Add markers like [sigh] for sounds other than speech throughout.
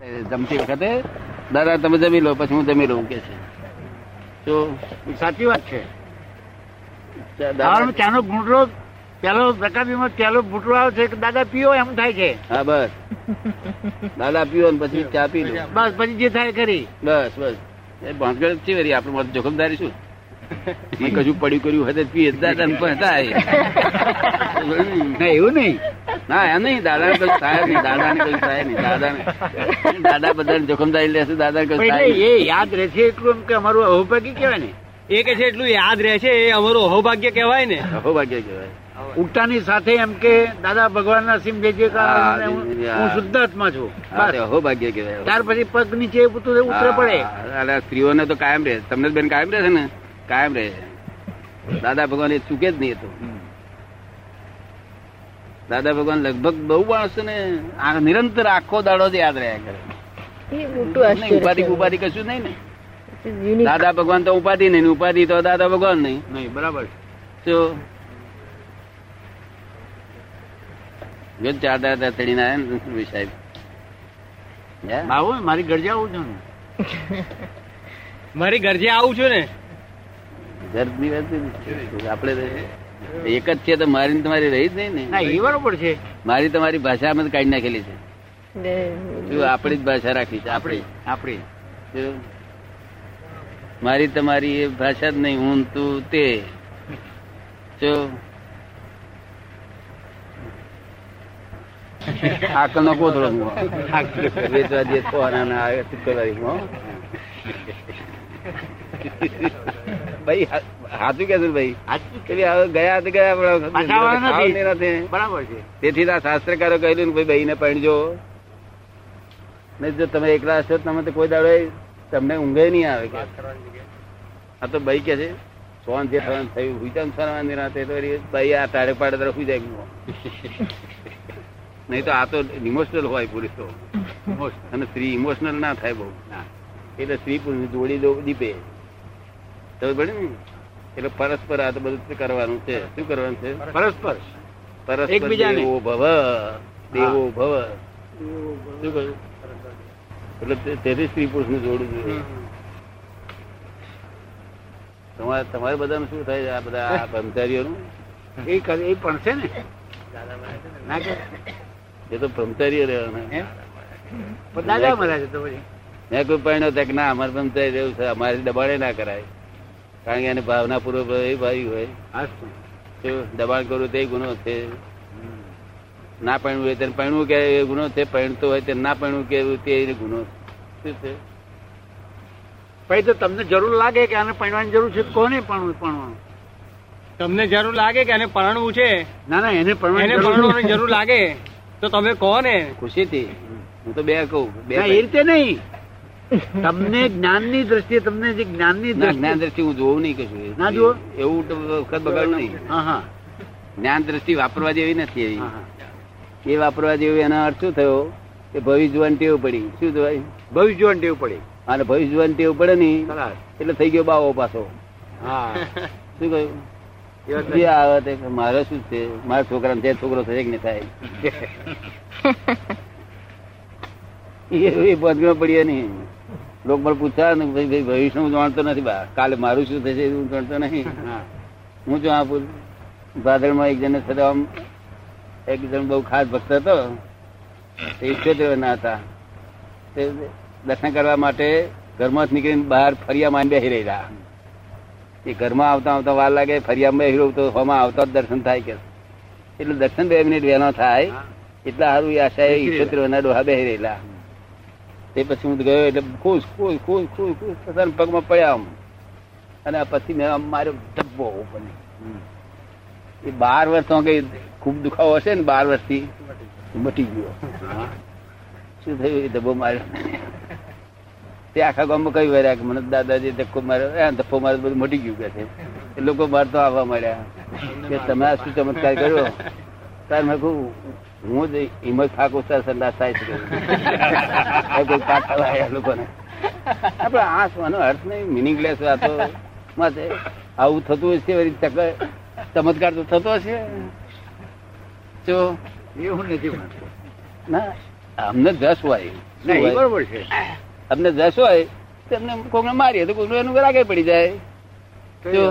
જમતી વખતે દાદા તમે જમી લો પછી હું જમી લઉં કે છે. તો સાચી વાત છે. ચાનો ભૂંટડો પેલો પ્રકાશમાં પેલો ભૂટરો આવે છે કે દાદા પીઓ એમ થાય છે. હા બસ. દાદા પીઓ ને પછી ચા પી લો. બસ પછી જે થાય કરી. બસ બસ. એ ભાંગડ છે આપણે મારે જોખમદારી શું? એ કશું પડ્યું કર્યું હોય પીએ દાદા ને પણ થાય. [laughs] એવું નહીં. ના એમ નહીં દાદા ને સાહેબ નહીં દાદા ને કઈ સાહેબ નહીં દાદા દાદા બધા જોખમદારી લેશે દાદા નહીં. એ યાદ રહેશે એટલું એમ કે અમારું અહોભાગ્ય કહેવાય ને? એ કે છે એટલું યાદ રહે છે એ અમારું અહોભાગ્ય કહેવાય ને. અહોભાગ્ય કહેવાય. ઉઠતાની સાથે એમ કે દાદા ભગવાન ના સિમ જે જે કારણ હા, શુદ્ધ આત્મા છું. હા, તે બસ. અહો ભાગ્ય કહેવાય. ત્યાર પછી પગ નીચે ઉતરે ઉતરે પડે. સ્ત્રીઓને તો કાયમ રહે. તમને બેન કાયમ રહે છે ને? કાયમ રહે. દાદા ભગવાન એ ચૂકે જ નહીં એ તો. દાદા ભગવાન લગભગ બહુ માણસો ને નિરંતર આખો દાડો જ યાદ રહ્યા કરે. ઉપાધિ ઉપાધિ કશું નહીં ને. દાદા ભગવાન તો ઉપાધિ નહીં ને ઉપાધિ તો દાદા ભગવાન નહીં. નહીં બરાબર. તો ચાર દાદા સાહેબ? મારી ઘર જાવું છું ને. મારી ઘરજે આવું છું ને. ઘરની વાત નથી. એક જ છે તો મારી તમારી રહી જ નહીં ને. એ બરોબર છે. મારી તમારી ભાષામાં જ કાઢી નાખેલી છે. આપણી જ ભાષા રાખી છે આપણી. આપણી. મારી તમારી એ ભાષા જ નહીં હું તું તે. જો. આકલ નો કોથળો. વેચવા દે છો ના આવે ભાઈ સાચું કે ભાઈ ગયા તો ગયા. બરાબર છે. તેથી આ શાસ્ત્રકારો કહેલું ભાઈ બહીને પરણજો નહીં જો તમે એકલા હશો તો તમે તો કોઈ દાડો તમને ઊંઘે નહીં આવે કે. આ તો ભાઈ કે છે સોન જે થવાનું થયું હુઈતા ફરવાની રાતે તો ભાઈ આ તારે પાડે તરફ હુઈ જાય નહીં તો આ તો ઇમોશનલ હોય પુરુષ. તો અને સ્ત્રી ઇમોશનલ ના થાય બહુ. એટલે સ્ત્રી પુરુષ જોડી દો દીપે. તો પડે ને? એટલે પરસ્પર આ તો બધું કરવાનું છે. શું કરવાનું છે? પરસ્પર. પરસ્પર. દેવો ભવ દેવો ભવ. શું કહ્યું? એટલે તેથી સ્ત્રી પુરુષનું જોડું જોઈએ તમારે તમારે બધાનું શું થાય છે આ બધા આ બ્રહ્મચારીઓનું? એ કરે એ પણ છે ને? ના કે? એ તો બ્રહ્મચારીઓ રહેવાના? દાદા છે તો પછી. મેં કોઈ પહેણ્યો તો કે ના અમારે બ્રહ્મચારી રહેવું છે અમારે દબાણે ના કરાય. કારણ કે એને ભાવના પૂર્વક એ ભાઈ હોય. દબાણ કરવું તે ગુનો છે. ના પહેણવું હોય તેને પહેણવું કે એ ગુનો છે પહેણતો હોય તે ના પહેણવું કે તે ગુનો છે. શું છે? પછી તો તમને જરૂર લાગે કે આને પૈણવાની જરૂર છે? કોને પણ પરણવાનું તમને જરૂર લાગે કે આને પરણવું છે? ના ના એને પરણવાની જરૂર લાગે. તો તમે કહો ને ખુશીથી. હું તો બે કહું. બે એ રીતે નહીં. તમને જ્ઞાનની દ્રષ્ટિએ તમને જે જ્ઞાનની જ્ઞાન દ્રષ્ટિ હું જોઉં નહીં કશું. ના જુઓ? એવું વખત બગાડું નહીં. હા હા. જ્ઞાન દ્રષ્ટિ વાપરવા જેવી નથી એવી. એ વાપરવા જેવી એનો અર્થ શું થયો? કે ભવિષ્ય જોવાની ટેવ પડી. શું થવાય ભવિષ્ય જોવાની ટેવ પડી. અને ભવિષ્ય જોવાની ટેવ પડે નહીં એટલે થઈ ગયો બાવો પાછો. હા. શું કહ્યું? જે આવે તે મારે શું છે? મારા છોકરાને જે છોકરો થશે કે નહીં થાય. [laughs] એ બંધમાં પડીએ નહીં લોકો મને પૂછા ને ભાઈ ભવિષ્ય હું જાણતો નથી બા. કાલે મારું શું થશે હું જાણતો નહીં. હા. હું જો આપું ભાદરમાં એક જણ સાથે આમ એક જણ બહુ ખાસ ભક્ત હતો. તે ઈચ્છોતેર ના હતા. તે દર્શન કરવા માટે ઘરમાં નીકળીને બહાર ફરિયા માં બેસી રહેલા. એ ઘરમાં આવતા આવતા વાર લાગે ફરિયામાં બેસી તો હોમાં આવતા જ દર્શન થાય કે. એટલે દર્શન બે મિનિટ વહેલો થાય. એટલા સારું એ આશા ઈચ્છોતેર ના ડોહા બેસી રહેલા. તે પછી હું ગયો એટલે ખુશ ખુશ ખુશ ખુશ ખુશ પોતાના પગમાં પડ્યા આમ. અને પછી મેં આમ માર્યો ધબ્બો ઉપર. એ બાર વર્ષ કઈ ખૂબ દુખાવો હશે ને બાર વર્ષથી મટી ગયો. શું થયું? એ ડબ્બો માર્યો. તે આખા ગામમાં કઈ વર્યા કે મને દાદાજી ધક્કો માર્યો. ધપ્પો માર્યો બધું મટી ગયું કે છે. એ લોકો બહાર તો આવવા મળ્યા કે તમે આ શું ચમત્કાર કર્યો? તાર મેં કહું હું જ હિંમત સર સંદાસ થાય છે. કોઈ લોકોને. આપડે આ શું અર્થ નહીં મિનિંગલેસ વાતો માટે આવું થતું હશે વળી ચમત્કાર તો થતો હશે. જો એવું નથી ના અમને જશ હોય? બરોબર છે. અમને જશ હોય તો એમને કોકને મારીએ તો કોકને એનું રાગે પડી જાય. જો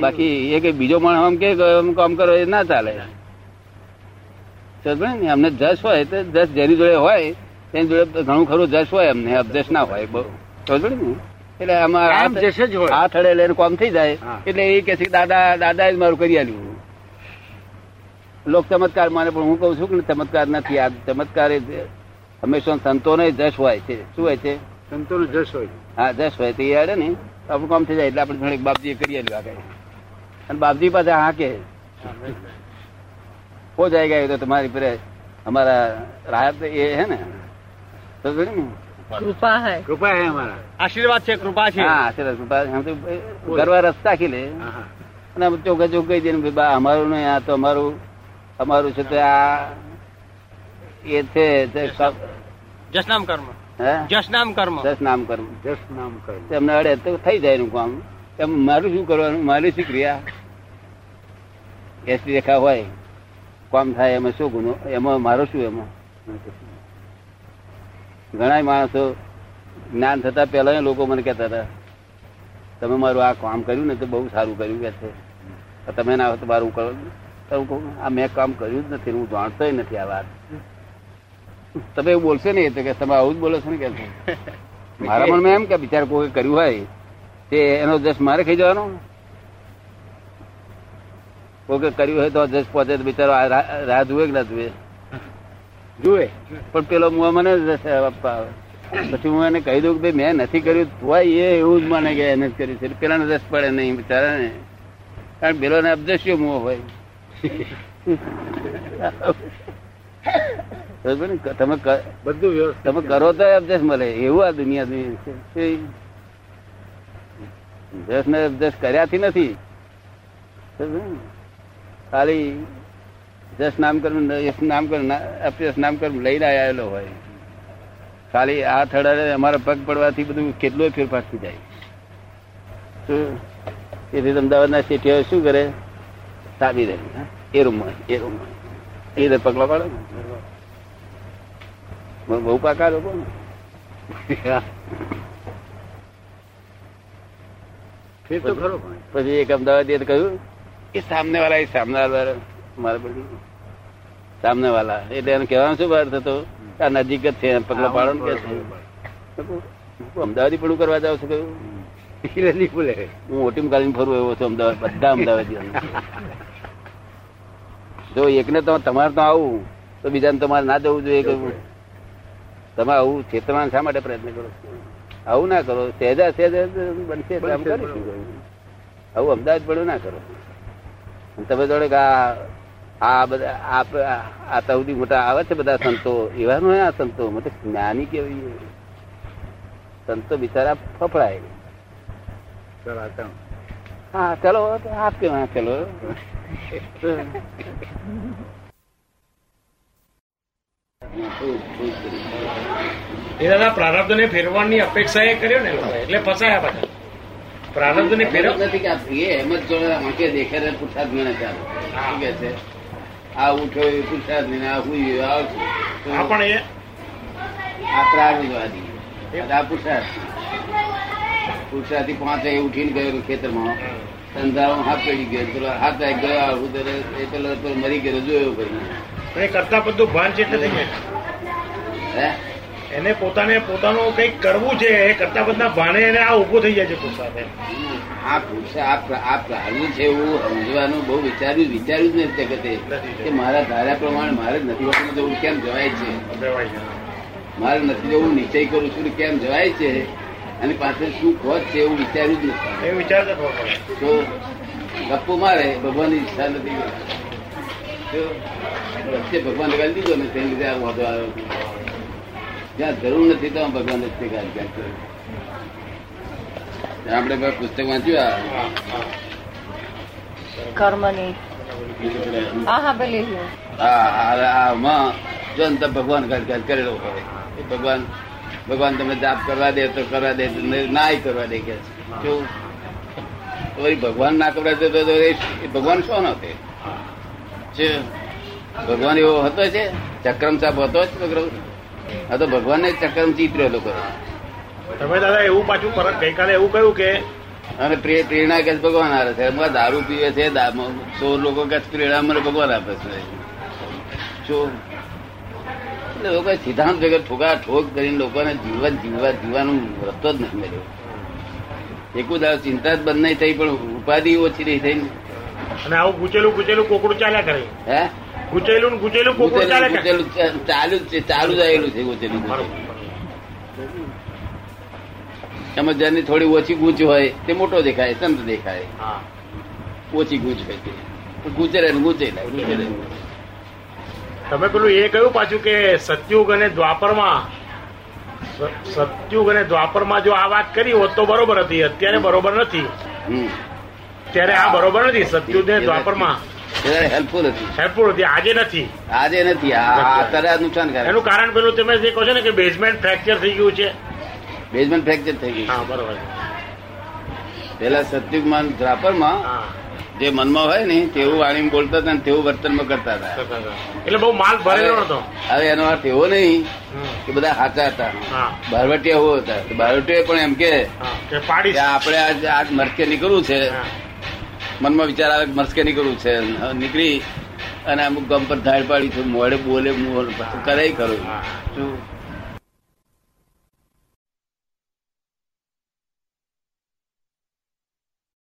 બાકી એ કે બીજો માણસ આમ કે આમ કામ કરો એ ના ચાલે? અમને જસ હોય તો જસ જેની જોડે હોય તેની જોડે ઘણું ખરું જસ હોય અમને અબજશ ના હોય બહુ. સમજ્યો ને એટલે આમાં હાથ- અડે એટલે એનું થઈ જાય. એટલે એ કે દાદા દાદા જ મારું કરી આલ્યું. લોક ચમત્કાર માને પણ હું કઉ છું કે ચમત્કાર નથી. આ ચમત્કાર હંમેશા સંતોનો જશ હોય છે. શું હોય છે? સંતોનો જશ હોય. હા જશ હોય તો એ આડે ને. આપણું કામ થઈ જાય એટલે આપણે બાપજી કરી આલ્યું આગળ અને બાપજી પાસે હા કે ખો જાય ગયા તો તમારી પર અમારા રાહત એ હે ને? કૃપા હે. કૃપા હે અમારા. આશીર્વાદ છે કૃપા છે. હા આશીર્વાદ કૃપા હમ તો ગરવા રસ્તા ખીલે અને ચોખ્ખા ચોખ્ખ કહી દે બા અમારું નહીં આ તો અમારું અમારું છે તો આ એ છે જસનામ કર્મ. જસનામ કર્મ. જસનામ કર્મ. જસનામ કર્મ. તમને અડે તો થઈ જાય એનું કામ. એમ મારું શું કરવાનું? મારી શું ક્રિયા? એસટી રેખા હોય. કામ થાય, એમાં શું ગુનો? એમાં મારો શું એમાં? ઘણા માણસો જ્ઞાન થતા પહેલા લોકો મને કહેતા હતા, તમે મારું આ કામ કર્યું ને તો બહુ સારું કર્યું, કે છે. તમે ના તો મારું કરો કહું, આ મેં કામ કર્યું જ નથી, હું જાણતોય નથી આ વાત. તમે એવું બોલશો ને તો કે તમે આવું જ બોલો છો ને કે. મારા મનમાં એમ કે બિચાર કોઈ કર્યું હોય, તે એનો જસ મારે ખાઈ જવાનો? કોઈ કર્યું હોય તો જસ પહોંચે તો બિચારો રાહ જુએ કે ના જુએ? જુએ. પણ પેલો મુઆ મને આપવા આવે. પછી હું એને કહી દઉં કે ભાઈ મેં નથી કર્યું તોય એ એવું જ માને કે એને જ કર્યું છે. પેલા રસ પડે નહીં બિચારા ને કારણ પેલો ને અબજસ્યો મુઓ હોય. તમે બધું તમે કરો તો અબજસ મળે. એવું આ દુનિયા દુનિયા છે. જસ ને અબજસ કર્યાથી નથી? ખાલી જસ નામ કર્મ યશ નામ કર્મ અપયશ નામ કર્મ લઈને આવેલો હોય. ખાલી આ થડાને અમારા પગ પડવાથી બધું કેટલો ફેરફાર થઈ જાય. તો તેથી અમદાવાદના શેઠિયાઓ શું કરે? સાબી રહે? એ રૂમમાં એ રૂમમાં. એ રીતે પગલા પાડો ને. બહુ પાકા લોકો ને. પછી એક અમદાવાદ કહ્યું કે સામને વાળા એ સામને વાળા મારે બધું. સામને વાળા. એટલે એને કહેવાનું શું અર્થ હતો આ નજીક જ છે પગલો પાડો ને કે છે અમદાવાદી પણ કરવા જાવ છું કહ્યું. હું ઓટીમ કાઢીને ફરું એવો છું અમદાવાદ બધા અમદાવાદ જો એકને તો તમારે તો આવું તો બીજાને તમારે ના જવું જોઈએ કહ્યું તમે આવું ચેતના શા માટે પ્રયત્ન કરો છો? આવું ના કરો. સહેજા સહેજા બનશે આમ કરીશું. આવું અમદાવાદ પડ્યું ના કરો. તમે જોડે આ બધા સૌથી મોટા આવે છે બધા સંતો? એવા નો આ સંતો? મતલબ જ્ઞાની કેવી? સંતો બિચારા ફફડાય. હા ચલો આપ કેવા હા ચલો. દાદા પ્રારબ્ધ ને ફેરવાની અપેક્ષા એ કર્યો ને એટલે ફસાયા બધા પ્રારબ્ધ ને ફેરવ નથી કે આ પ્રિય એમ જ જોડે આંખે દેખે ને પુરસાદ ગણે ચાલે શું કે છે? આ ઉઠો એ પુરસાદ ને આ હુઈ આ પણ એ આ પ્રારબ્ધવાદી આ પુરસાદ પુરસાદથી પાંચ વાગે ઉઠીને ગયો ખેતરમાં. સંધારો હાથ પડી ગયો. પેલો હાથ આવી ગયો આવું ત્યારે એ પેલો મરી ગયો જોયો ભાઈ કરતા બધું ભાન છે હે? એને પોતાને પોતાનું કંઈક કરવું છે એ કરતા બધા ભાને એને આ ઊભો થઈ જાય છે એમ. આ પુરુષા આ પ્રાણી છે એવું સમજવાનું બહુ વિચાર્યું વિચાર્યું જ નથી જગતે કે મારા ધારા પ્રમાણે મારે નથી હોતું જવું કેમ જવાય છે? મારે નથી જવું નિશ્ચય કરું છું કેમ જવાય છે? અને પાછળ શું ખોટ છે એવું વિચાર્યું જ નથી. એ વિચાર તો ગપ્પો મારે ભગવાનની ઈચ્છા નથી. વચ્ચે ભગવાન લગાડી દીધો ને તેની લીધે આ વાંધો આવ્યો. જ્યાં જરૂર નથી ત્યાં ભગવાન આપણે પુસ્તક વાંચ્યું ને ભગવાન કરેલો હોય. ભગવાન ભગવાન તમે જાપ કરવા દે તો કરવા દે નાય કરવા દે કે. કેવું? ભગવાન ના કરવા દે તો ભગવાન શું ના છે ભગવાન એવો હતો છે ચક્રમ સાહેબ હતો જ આ તો ભગવાન ચક્રમ ચિત્ર લોકો. તમે દાદા એવું પાછું પરત ગઈકાલે એવું કહ્યું કે અને પ્રેરણા કે ભગવાન આવે છે. એમાં દારૂ પીવે છે ચોર લોકો કે પ્રેરણા મને ભગવાન આપે છે. એટલે લોકો સિદ્ધાંત વગર ઠોકા ઠોક કરીને લોકોને જીવવા જીવવા જીવવાનું રસ્તો જ નથી મળ્યો. એકું દાવ ચિંતા જ બંધ નહીં થઈ પણ ઉપાધિ ઓછી નહીં થઈ અને આવું ગુચેલું ગુચેલું કોકડું ચાલ્યા કરે. હે? ગુચેલું ગુચેલું કોકડું ગુચેલું ગુચેલું ચાલુ જ છે ચાલુ આવેલું છે ગુચેલું ગુચેલું. એમાં જેની થોડી ઓછી ગૂંચ હોય તે મોટો દેખાય સંત દેખાય. ઓછી ગૂંચ હોય તે. ગુચેરે ને ગુચેલા તમે પેલું એ કહ્યું પાછું કે સતયુગ અને દ્વાપરમાં સતયુગ અને દ્વાપરમાં જો આ વાત કરી હોત તો બરોબર હતી અત્યારે બરોબર નથી. ત્યારે આ બરોબર નથી સતયુગ ને દ્વાપરમાં. હેલ્પફુલ હતી. હેલ્પફુલ હતી. આજે નથી. આજે નથી. આ અત્યારે આ નુકસાનકારક. એનું કારણ પેલું તમે જે કહો છો ને કે બેઝમેન્ટ ફ્રેક્ચર થઈ ગયું છે. બેઝમેન્ટ ફ્રેક્ચર થઈ ગયું હા બરોબર. પેલા સતયુગમાં જે મનમાં હોય ને તેવું વાણી બોલતા હતા ને તેવું વર્તનમાં કરતા હતા. એટલે બહુ માલ ભરેલો હતો. હવે એનો અર્થ એવો નહીં કે બધા સાચા હતા. બારવટીયા એવો હતા. બારવટીયા પણ એમ કે આપણે આજ આજ મરકે નીકળવું છે. મનમાં વિચાર આવે કે મરકે નીકળવું છે. નીકળી અને અમુક ગમ પર ધાડ પાડી છું મોડે બોલે કરે કરું